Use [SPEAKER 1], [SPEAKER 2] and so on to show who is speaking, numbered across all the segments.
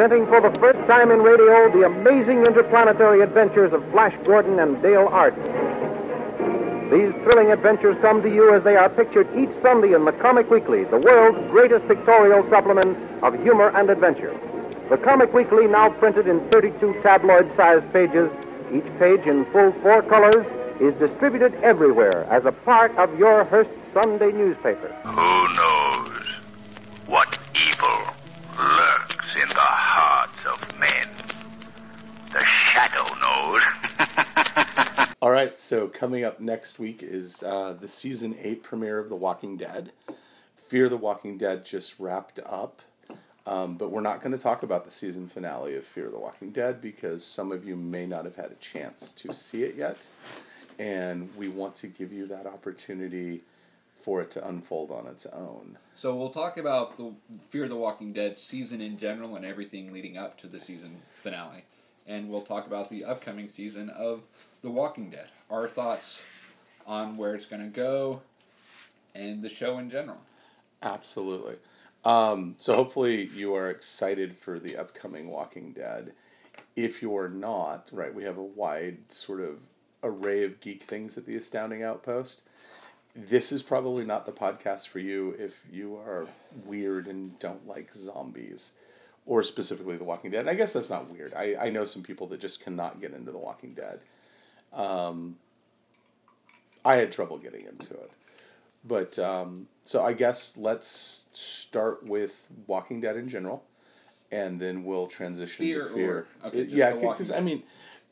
[SPEAKER 1] Presenting for the first time in radio the amazing interplanetary adventures of Flash Gordon and Dale Arden. These thrilling adventures come to you as they are pictured each Sunday in the Comic Weekly, the world's greatest pictorial supplement of humor and adventure. The Comic Weekly, now printed in 32 tabloid sized pages, each page in full four colors, is distributed everywhere as a part of your Hearst Sunday newspaper.
[SPEAKER 2] So coming up next week is uh, the season eight premiere of The Walking Dead. Fear the Walking Dead just wrapped up, um, but we're not going to talk about the season finale of Fear the Walking Dead because some of you may not have had a chance to see it yet, and we want to give you that opportunity for it to unfold on its own.
[SPEAKER 3] So we'll talk about the Fear the Walking Dead season in general and everything leading up to the season finale. And we'll talk about the upcoming season of The Walking Dead. Our thoughts on where it's going to go and the show in general.
[SPEAKER 2] Absolutely. Um, so hopefully you are excited for the upcoming Walking Dead. If you're not, right, we have a wide sort of array of geek things at the Astounding Outpost. This is probably not the podcast for you if you are weird and don't like zombies, or specifically The Walking Dead. I guess that's not weird. I, I know some people that just cannot get into The Walking Dead. Um, I had trouble getting into it. But um, so I guess let's start with Walking Dead in general, and then we'll transition
[SPEAKER 3] Fear
[SPEAKER 2] to fear.
[SPEAKER 3] or- okay,
[SPEAKER 2] It- yeah, because I mean,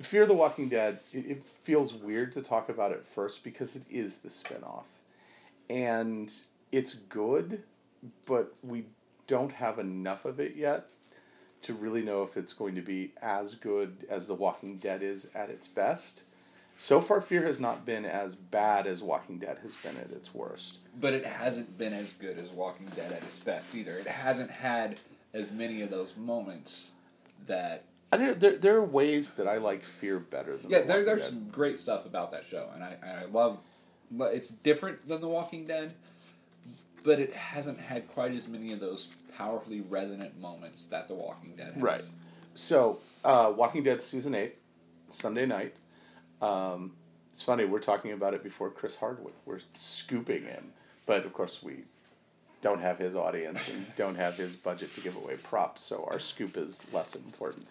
[SPEAKER 2] Fear the Walking Dead. It, it feels weird to talk about it first because it is the spinoff, and it's good, but we don't have enough of it yet to really know if it's going to be as good as The Walking Dead is at its best. So far, Fear has not been as bad as Walking Dead has been at its worst.
[SPEAKER 3] But it hasn't been as good as Walking Dead at its best either. It hasn't had as many of those moments that.
[SPEAKER 2] I don't, there, there are ways that I like Fear better than
[SPEAKER 3] Yeah,
[SPEAKER 2] The
[SPEAKER 3] there, there's
[SPEAKER 2] Dead.
[SPEAKER 3] some great stuff about that show, and I, and I love. It's different than The Walking Dead, but it hasn't had quite as many of those powerfully resonant moments that The Walking Dead has.
[SPEAKER 2] Right. So, uh, Walking Dead season eight, Sunday night. Um, it's funny we're talking about it before Chris Hardwick. We're scooping him, but of course we don't have his audience and don't have his budget to give away props, so our scoop is less important.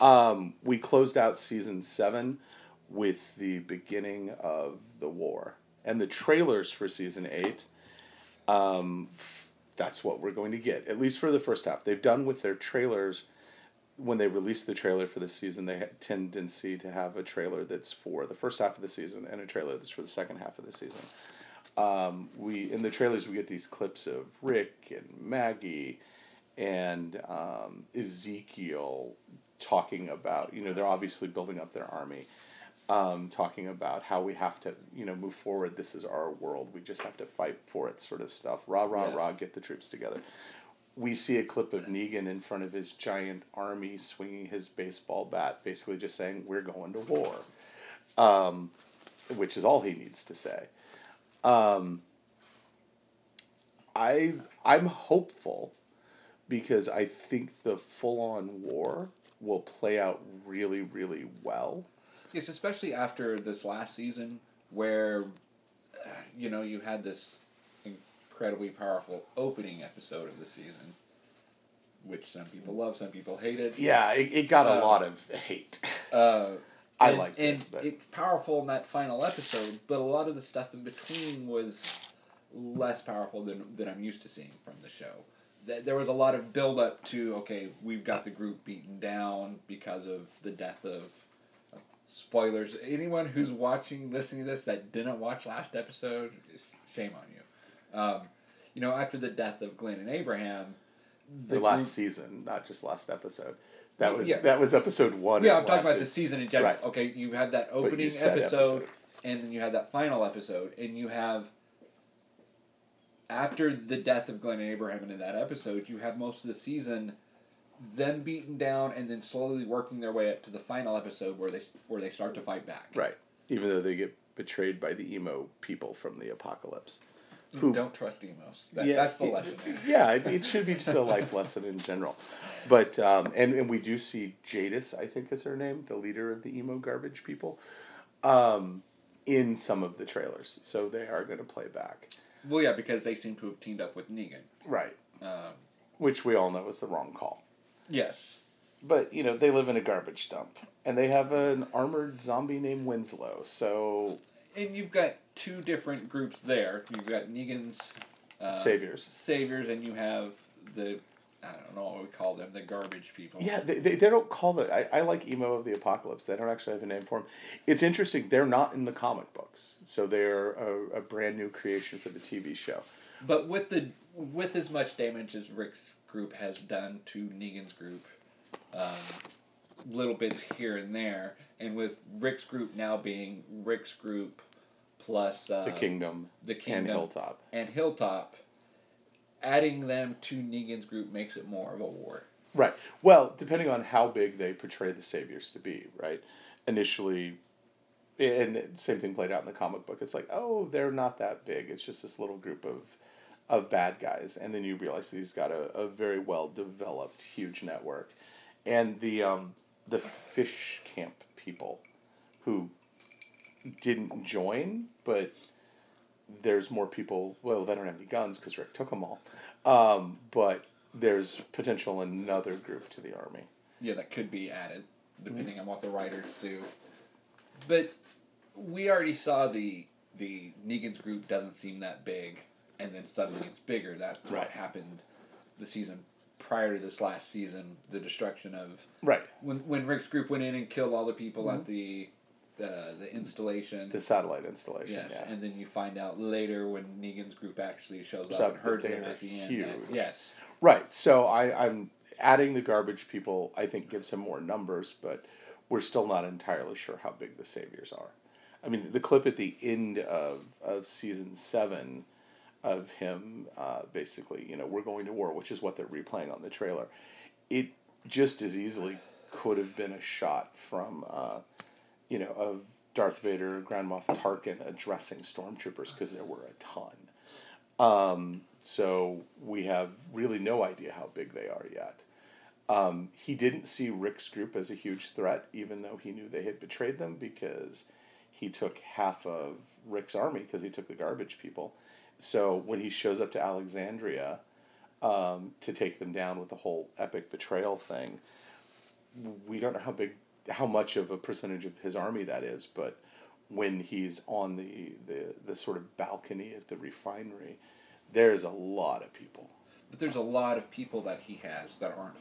[SPEAKER 2] Um, we closed out season seven with the beginning of the war and the trailers for season eight. Um, that's what we're going to get, at least for the first half. They've done with their trailers when they release the trailer for the season, they have tendency to have a trailer that's for the first half of the season and a trailer that's for the second half of the season. Um, we in the trailers we get these clips of Rick and Maggie and um, Ezekiel talking about you know they're obviously building up their army, um, talking about how we have to you know move forward. This is our world. We just have to fight for it, sort of stuff. Rah rah
[SPEAKER 3] Yes.
[SPEAKER 2] rah! Get the troops together we see a clip of Negan in front of his giant army swinging his baseball bat, basically just saying, We're going to war, um, which is all he needs to say. Um, I, I'm hopeful because I think the full on war will play out really, really well.
[SPEAKER 3] Yes, especially after this last season where, uh, you know, you had this incredibly powerful opening episode of the season, which some people love, some people hated.
[SPEAKER 2] Yeah, it, it got a
[SPEAKER 3] Uh,
[SPEAKER 2] lot of hate.
[SPEAKER 3] Uh,
[SPEAKER 2] I
[SPEAKER 3] and,
[SPEAKER 2] liked
[SPEAKER 3] and
[SPEAKER 2] it, but
[SPEAKER 3] it's powerful in that final episode, but a lot of the stuff in between was less powerful than, than I'm used to seeing from the show. Th- There was a lot of build up to okay, we've got the group beaten down because of the death of. uh, Spoilers. Anyone who's watching, listening to this that didn't watch last episode, shame on you. Um, you know, after the death of Glenn and Abraham,
[SPEAKER 2] the,
[SPEAKER 3] the
[SPEAKER 2] last
[SPEAKER 3] group-
[SPEAKER 2] season, not just last episode. That was
[SPEAKER 3] Yeah.
[SPEAKER 2] that was episode one.
[SPEAKER 3] Yeah, I'm talking about the
[SPEAKER 2] season.
[SPEAKER 3] in general.
[SPEAKER 2] Right.
[SPEAKER 3] Okay, you had that opening episode,
[SPEAKER 2] episode.
[SPEAKER 3] and then you had that final episode, and you have after the death of Glenn and Abraham in that episode, you have most of the season them beaten down, and then slowly working their way up to the final episode where they where they start to fight back.
[SPEAKER 2] Right. Even though they get betrayed by the emo people from the apocalypse. Who-
[SPEAKER 3] Don't trust emos. That, that's the lesson. there.
[SPEAKER 2] Yeah, it, it should be just a life lesson in general. But um, and and we do see Jadis, I think is her name, the leader of the emo garbage people, um, in some of the trailers. So they are going to play back.
[SPEAKER 3] Well, yeah, because they seem to have teamed up with Negan.
[SPEAKER 2] Right.
[SPEAKER 3] Um,
[SPEAKER 2] Which we all know is the wrong call.
[SPEAKER 3] yes.
[SPEAKER 2] But you know they live in a garbage dump, and they have an armored zombie named Winslow. So
[SPEAKER 3] And you've got two different groups there. You've got Negan's uh,
[SPEAKER 2] saviors.
[SPEAKER 3] saviors, and you have the I don't know what we call them, the garbage people.
[SPEAKER 2] Yeah, they, they, they don't call it. I, I like emo of the apocalypse. They don't actually have a name for them. It's interesting. They're not in the comic books, so they're a, a brand new creation for the TV show.
[SPEAKER 3] But with the with as much damage as Rick's group has done to Negan's group, um, little bits here and there, and with Rick's group now being Rick's group plus uh,
[SPEAKER 2] The Kingdom
[SPEAKER 3] the
[SPEAKER 2] and
[SPEAKER 3] kingdom
[SPEAKER 2] Hilltop.
[SPEAKER 3] and Hilltop, adding them to Negan's group makes it more of a war.
[SPEAKER 2] Right. Well, depending on how big they portray the saviors to be, right? Initially, and the same thing played out in the comic book. It's like, oh, they're not that big. It's just this little group of of bad guys, and then you realize that he's got a, a very well developed, huge network, and the um, the fish camp people, who didn't join, but there's more people. Well, they don't have any guns because Rick took them all, um, but there's potential another group to the army.
[SPEAKER 3] Yeah, that could be added depending on what the writers do. But we already saw the the Negan's group doesn't seem that big, and then suddenly it's bigger. That's what happened the season prior to this last season. The destruction of
[SPEAKER 2] Right.
[SPEAKER 3] when when Rick's group went in and killed all the people at mm-hmm. the the the installation.
[SPEAKER 2] The satellite installation.
[SPEAKER 3] Yes,
[SPEAKER 2] yeah.
[SPEAKER 3] and then you find out later when Negan's group actually shows up
[SPEAKER 2] up
[SPEAKER 3] and herds them at the end. that- yes,
[SPEAKER 2] Right. So I, I'm adding the garbage people. I think gives him more numbers, but we're still not entirely sure how big the saviors are. I mean, the clip at the end of of season seven of him uh, basically, you know, we're going to war, which is what they're replaying on the trailer. It just as easily could have been a shot from, uh, you know, of Darth Vader, Grand Moff Tarkin addressing stormtroopers because there were a ton. Um, so we have really no idea how big they are yet. Um, he didn't see Rick's group as a huge threat, even though he knew they had betrayed them because he took half of Rick's army because he took the garbage people. So when he shows up to Alexandria um, to take them down with the whole epic betrayal thing, we don't know how big, how much of a percentage of his army that is, but when he's on the, the, the sort of balcony at the refinery, there's a lot of people.
[SPEAKER 3] but there's a lot of people that he has that aren't